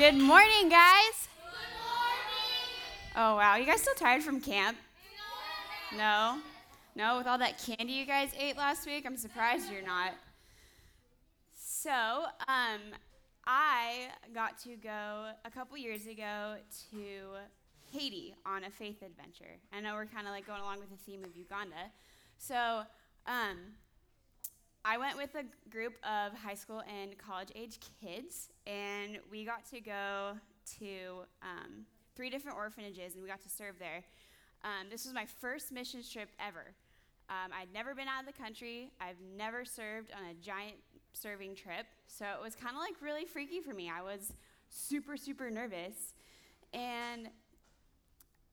Good morning, guys. Good morning. Oh, wow. You guys still tired from camp? No? No, with all that candy you guys ate last week? I'm surprised you're not. So, um, I got to go a couple years ago to Haiti on a faith adventure. I know we're kind of like going along with the theme of Uganda. So, um, I went with a group of high school and college age kids, and we got to go to um, three different orphanages and we got to serve there. Um, this was my first mission trip ever. Um, I'd never been out of the country, I've never served on a giant serving trip, so it was kind of like really freaky for me. I was super, super nervous. And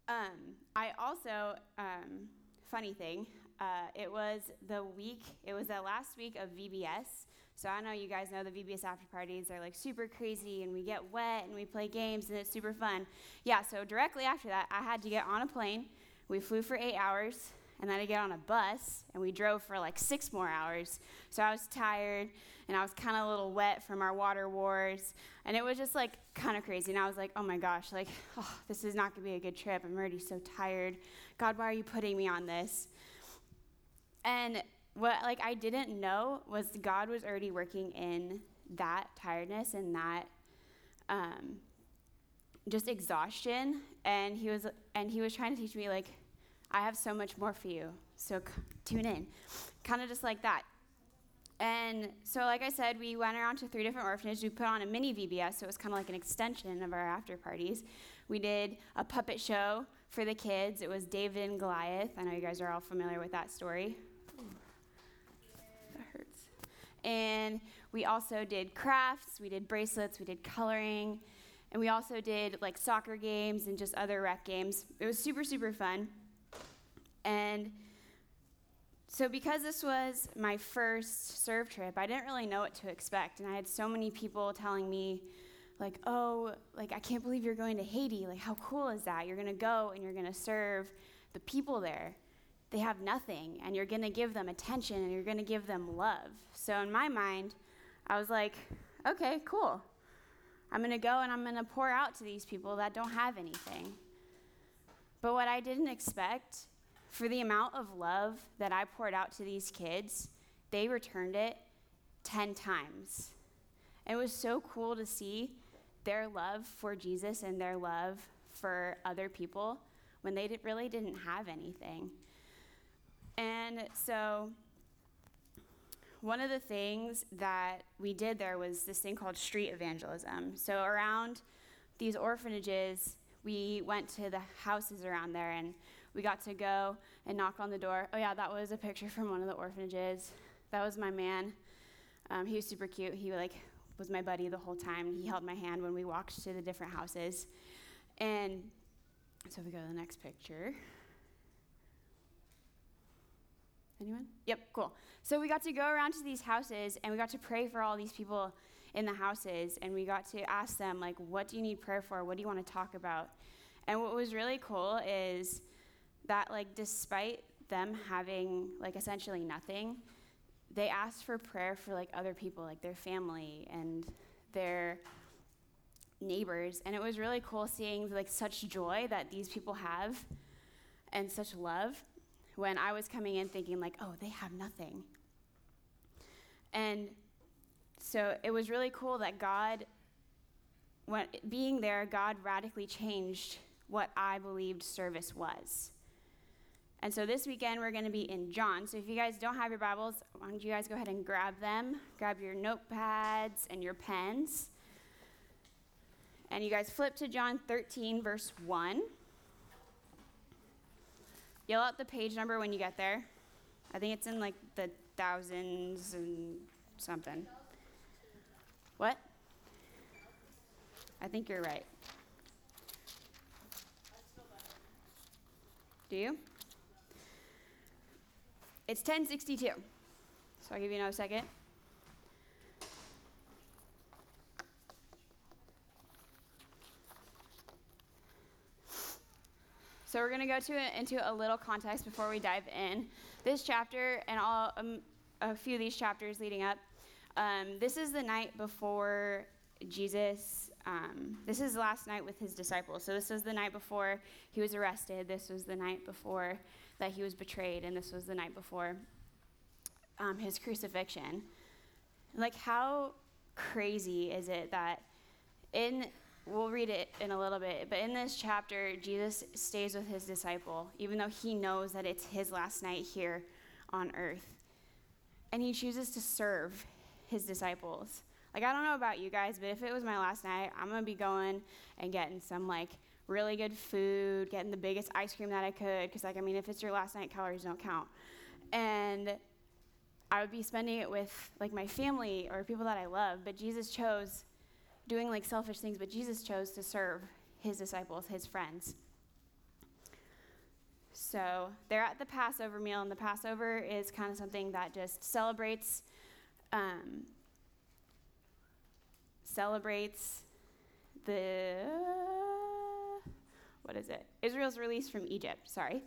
um, I also, um, funny thing, uh, it was the week, it was the last week of VBS. So I know you guys know the VBS after parties are like super crazy and we get wet and we play games and it's super fun. Yeah, so directly after that, I had to get on a plane. We flew for eight hours and then I get on a bus and we drove for like six more hours. So I was tired and I was kind of a little wet from our water wars and it was just like kind of crazy. And I was like, oh my gosh, like, oh, this is not gonna be a good trip. I'm already so tired. God, why are you putting me on this? And what like I didn't know was God was already working in that tiredness and that um, just exhaustion, and he was and he was trying to teach me like I have so much more for you. So c- tune in, kind of just like that. And so, like I said, we went around to three different orphanages. We put on a mini VBS, so it was kind of like an extension of our after parties. We did a puppet show for the kids. It was David and Goliath. I know you guys are all familiar with that story. And we also did crafts, we did bracelets, we did coloring, and we also did like soccer games and just other rec games. It was super, super fun. And so, because this was my first serve trip, I didn't really know what to expect. And I had so many people telling me, like, oh, like, I can't believe you're going to Haiti. Like, how cool is that? You're going to go and you're going to serve the people there they have nothing and you're going to give them attention and you're going to give them love. So in my mind, I was like, okay, cool. I'm going to go and I'm going to pour out to these people that don't have anything. But what I didn't expect for the amount of love that I poured out to these kids, they returned it 10 times. It was so cool to see their love for Jesus and their love for other people when they really didn't have anything. And so, one of the things that we did there was this thing called street evangelism. So, around these orphanages, we went to the houses around there and we got to go and knock on the door. Oh, yeah, that was a picture from one of the orphanages. That was my man. Um, he was super cute. He like was my buddy the whole time. He held my hand when we walked to the different houses. And so, if we go to the next picture. Anyone? Yep, cool. So we got to go around to these houses and we got to pray for all these people in the houses and we got to ask them like what do you need prayer for? What do you want to talk about? And what was really cool is that like despite them having like essentially nothing, they asked for prayer for like other people, like their family and their neighbors. And it was really cool seeing like such joy that these people have and such love when I was coming in thinking, like, oh, they have nothing. And so it was really cool that God, when, being there, God radically changed what I believed service was. And so this weekend we're going to be in John. So if you guys don't have your Bibles, why don't you guys go ahead and grab them? Grab your notepads and your pens. And you guys flip to John 13, verse 1. Yell out the page number when you get there. I think it's in like the thousands and something. What? I think you're right. Do you? It's 1062. So I'll give you another second. So we're going to go to into a little context before we dive in. This chapter and all um, a few of these chapters leading up. Um, this is the night before Jesus um, this is the last night with his disciples. So this was the night before he was arrested. This was the night before that he was betrayed, and this was the night before um, his crucifixion. Like, how crazy is it that in we'll read it in a little bit, but in this chapter, Jesus stays with his disciple, even though he knows that it's his last night here on earth. And he chooses to serve his disciples. Like, I don't know about you guys, but if it was my last night, I'm going to be going and getting some, like, really good food, getting the biggest ice cream that I could, because, like, I mean, if it's your last night, calories don't count. And I would be spending it with, like, my family or people that I love, but Jesus chose doing, like, selfish things, but Jesus chose to serve his disciples, his friends. So they're at the Passover meal, and the Passover is kind of something that just celebrates um, celebrates the what is it? Israel's release from Egypt. Sorry.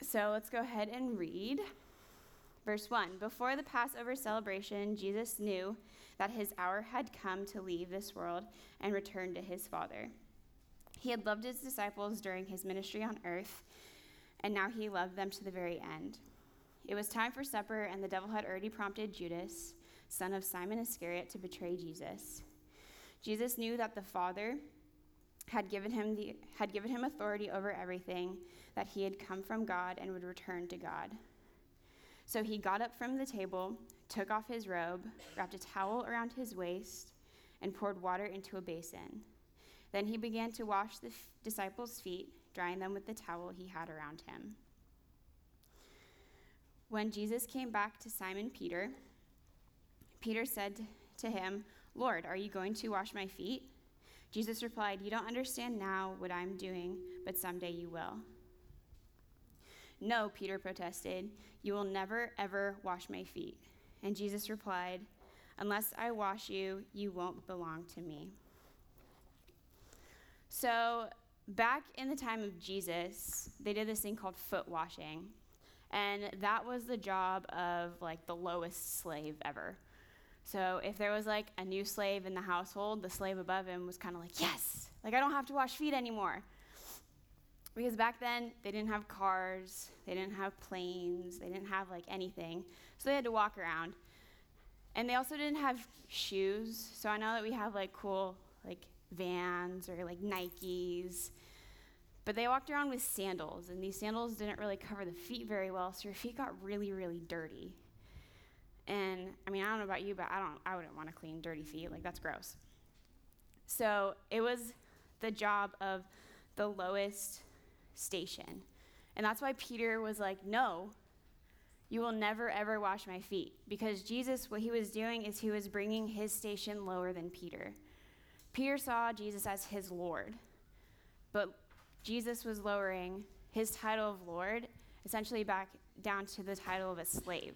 So let's go ahead and read. Verse 1 Before the Passover celebration, Jesus knew that his hour had come to leave this world and return to his Father. He had loved his disciples during his ministry on earth, and now he loved them to the very end. It was time for supper, and the devil had already prompted Judas son of Simon Iscariot, to betray Jesus. Jesus knew that the Father had given him the had given him authority over everything, that he had come from God and would return to God. So he got up from the table, took off his robe, wrapped a towel around his waist, and poured water into a basin. Then he began to wash the f- disciples' feet, drying them with the towel he had around him. When Jesus came back to Simon Peter, Peter said to him, Lord, are you going to wash my feet? Jesus replied, You don't understand now what I'm doing, but someday you will. No, Peter protested, You will never, ever wash my feet. And Jesus replied, Unless I wash you, you won't belong to me. So, back in the time of Jesus, they did this thing called foot washing. And that was the job of like the lowest slave ever. So if there was like a new slave in the household, the slave above him was kind of like, yes, like I don't have to wash feet anymore. Because back then, they didn't have cars, they didn't have planes, they didn't have like anything. So they had to walk around. And they also didn't have shoes. So I know that we have like cool like vans or like Nikes. But they walked around with sandals, and these sandals didn't really cover the feet very well, so your feet got really, really dirty. And I mean, I don't know about you, but I don't I wouldn't want to clean dirty feet. Like that's gross. So, it was the job of the lowest station. And that's why Peter was like, "No. You will never ever wash my feet." Because Jesus what he was doing is he was bringing his station lower than Peter. Peter saw Jesus as his Lord. But Jesus was lowering his title of Lord essentially back down to the title of a slave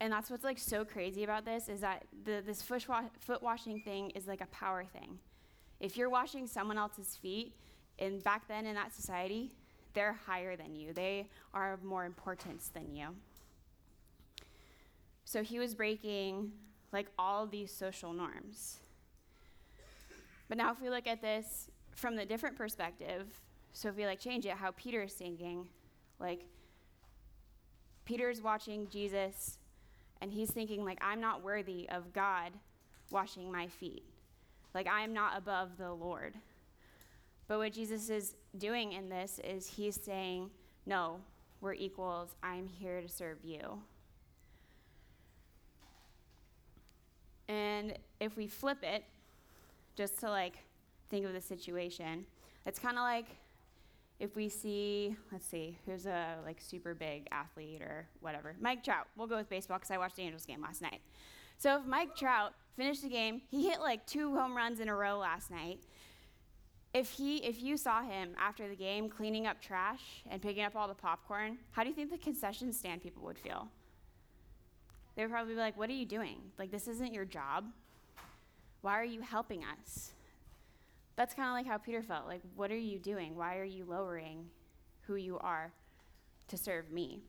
and that's what's like so crazy about this is that the, this foot, foot washing thing is like a power thing. If you're washing someone else's feet, and back then in that society, they're higher than you. They are of more importance than you. So he was breaking like all these social norms. But now if we look at this from the different perspective, so if we like change it, how Peter is thinking, like Peter's watching Jesus and he's thinking like i'm not worthy of god washing my feet like i am not above the lord but what jesus is doing in this is he's saying no we're equals i'm here to serve you and if we flip it just to like think of the situation it's kind of like if we see, let's see, who's a like super big athlete or whatever, Mike Trout. We'll go with baseball because I watched the Angels game last night. So if Mike Trout finished the game, he hit like two home runs in a row last night. If he, if you saw him after the game cleaning up trash and picking up all the popcorn, how do you think the concession stand people would feel? They would probably be like, "What are you doing? Like this isn't your job. Why are you helping us?" That's kind of like how Peter felt. Like, what are you doing? Why are you lowering who you are to serve me?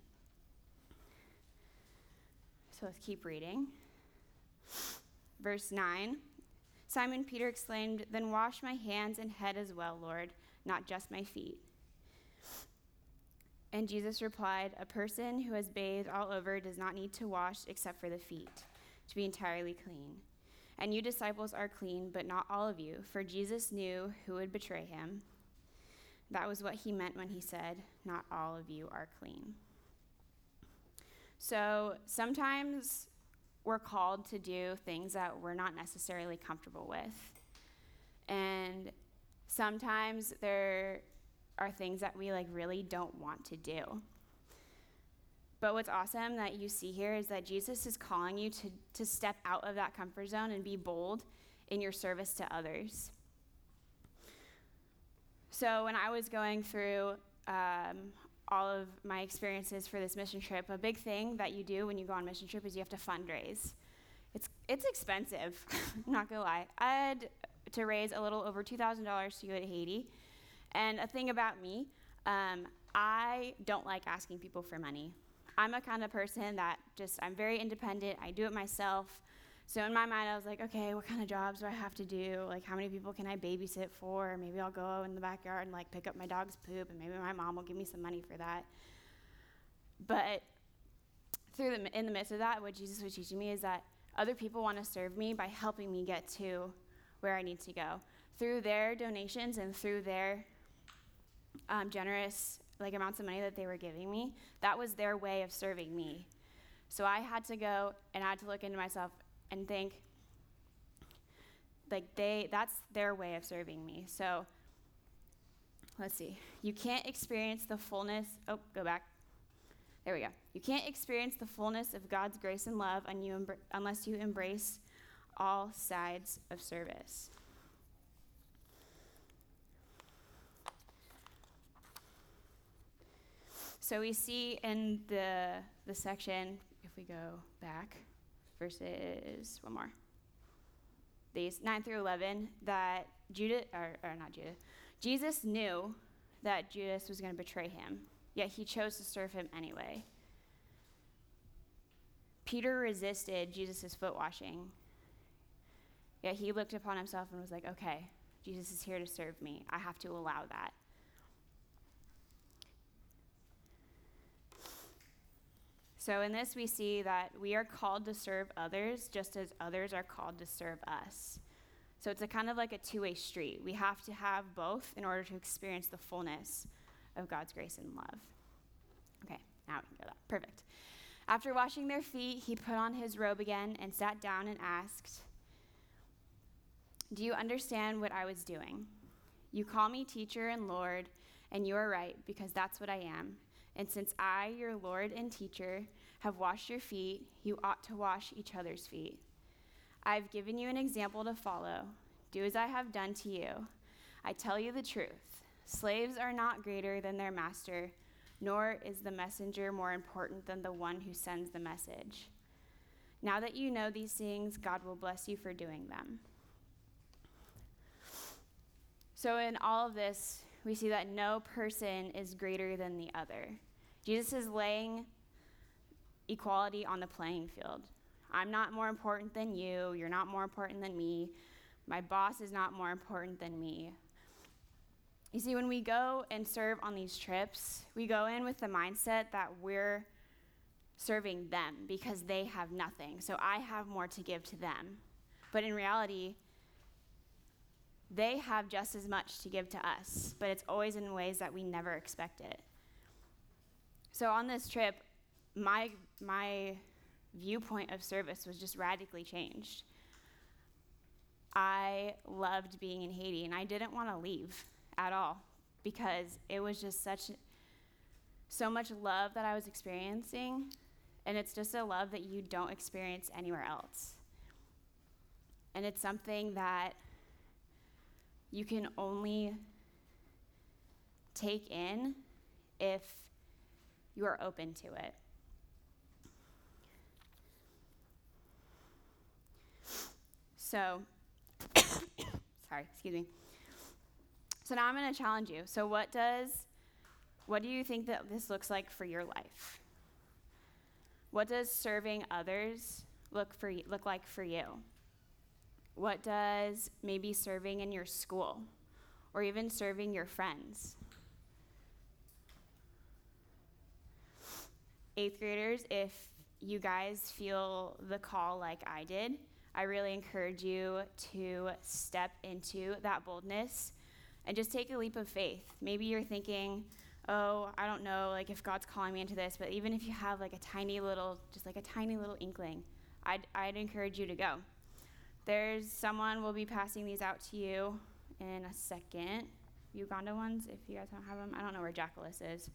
So let's keep reading. Verse 9 Simon Peter exclaimed, Then wash my hands and head as well, Lord, not just my feet. And Jesus replied, A person who has bathed all over does not need to wash except for the feet, to be entirely clean. And you disciples are clean, but not all of you, for Jesus knew who would betray him. That was what he meant when he said, Not all of you are clean. So sometimes we're called to do things that we're not necessarily comfortable with. And sometimes there are things that we like really don't want to do. But what's awesome that you see here is that Jesus is calling you to, to step out of that comfort zone and be bold in your service to others. So, when I was going through um, all of my experiences for this mission trip, a big thing that you do when you go on mission trip is you have to fundraise. It's, it's expensive, not gonna lie. I had to raise a little over $2,000 to go to Haiti. And a thing about me, um, I don't like asking people for money. I'm a kind of person that just, I'm very independent, I do it myself. So in my mind, I was like, okay, what kind of jobs do I have to do? Like, how many people can I babysit for? Maybe I'll go in the backyard and like pick up my dog's poop, and maybe my mom will give me some money for that. But through the, in the midst of that, what Jesus was teaching me is that other people want to serve me by helping me get to where I need to go through their donations and through their um, generous like amounts of money that they were giving me. That was their way of serving me. So I had to go and I had to look into myself and think, like they that's their way of serving me. So let's see. You can't experience the fullness. Oh, go back. There we go. You can't experience the fullness of God's grace and love unless you embrace all sides of service. So we see in the, the section, if we go back, verses, one more, these 9 through 11, that Judah, or, or not Judah, Jesus knew that Judas was going to betray him, yet he chose to serve him anyway. Peter resisted Jesus' foot washing, yet he looked upon himself and was like, okay, Jesus is here to serve me. I have to allow that. So, in this, we see that we are called to serve others just as others are called to serve us. So, it's a kind of like a two way street. We have to have both in order to experience the fullness of God's grace and love. Okay, now we can go that. Perfect. After washing their feet, he put on his robe again and sat down and asked, Do you understand what I was doing? You call me teacher and Lord, and you are right, because that's what I am. And since I, your Lord and teacher, have washed your feet, you ought to wash each other's feet. I've given you an example to follow. Do as I have done to you. I tell you the truth slaves are not greater than their master, nor is the messenger more important than the one who sends the message. Now that you know these things, God will bless you for doing them. So, in all of this, we see that no person is greater than the other. Jesus is laying equality on the playing field. I'm not more important than you. You're not more important than me. My boss is not more important than me. You see, when we go and serve on these trips, we go in with the mindset that we're serving them because they have nothing. So I have more to give to them. But in reality, they have just as much to give to us, but it's always in ways that we never expect it. So on this trip, my my viewpoint of service was just radically changed. I loved being in Haiti and I didn't want to leave at all because it was just such so much love that I was experiencing and it's just a love that you don't experience anywhere else. And it's something that you can only take in if you are open to it. So, sorry, excuse me. So now I'm going to challenge you. So what does what do you think that this looks like for your life? What does serving others look for look like for you? What does maybe serving in your school or even serving your friends? Eighth graders, if you guys feel the call like I did, I really encourage you to step into that boldness and just take a leap of faith. Maybe you're thinking, oh, I don't know, like if God's calling me into this, but even if you have like a tiny little, just like a tiny little inkling, I'd, I'd encourage you to go. There's someone will be passing these out to you in a second. Uganda ones, if you guys don't have them. I don't know where Jackalis is.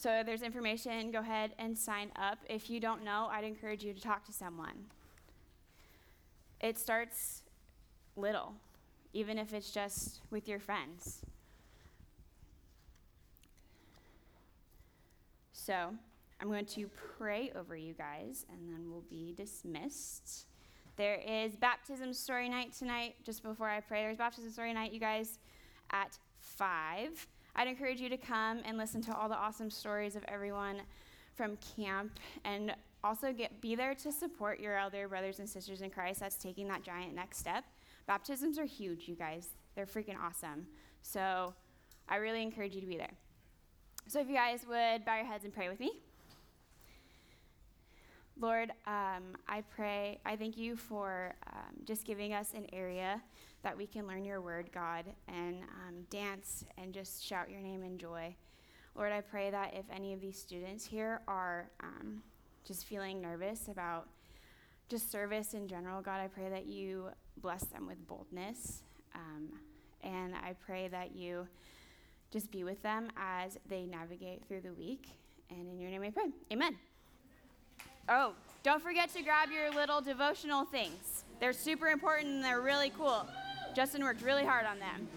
So there's information. Go ahead and sign up. If you don't know, I'd encourage you to talk to someone. It starts little, even if it's just with your friends. So I'm going to pray over you guys, and then we'll be dismissed. There is baptism story night tonight. Just before I pray, there's baptism story night, you guys, at 5. I'd encourage you to come and listen to all the awesome stories of everyone from camp and also get be there to support your elder brothers and sisters in Christ that's taking that giant next step. Baptisms are huge, you guys. They're freaking awesome. So I really encourage you to be there. So if you guys would bow your heads and pray with me. Lord, um, I pray, I thank you for um, just giving us an area that we can learn your word, God, and um, dance and just shout your name in joy. Lord, I pray that if any of these students here are um, just feeling nervous about just service in general, God, I pray that you bless them with boldness. Um, and I pray that you just be with them as they navigate through the week. And in your name I pray. Amen. Oh, don't forget to grab your little devotional things. They're super important and they're really cool. Justin worked really hard on them.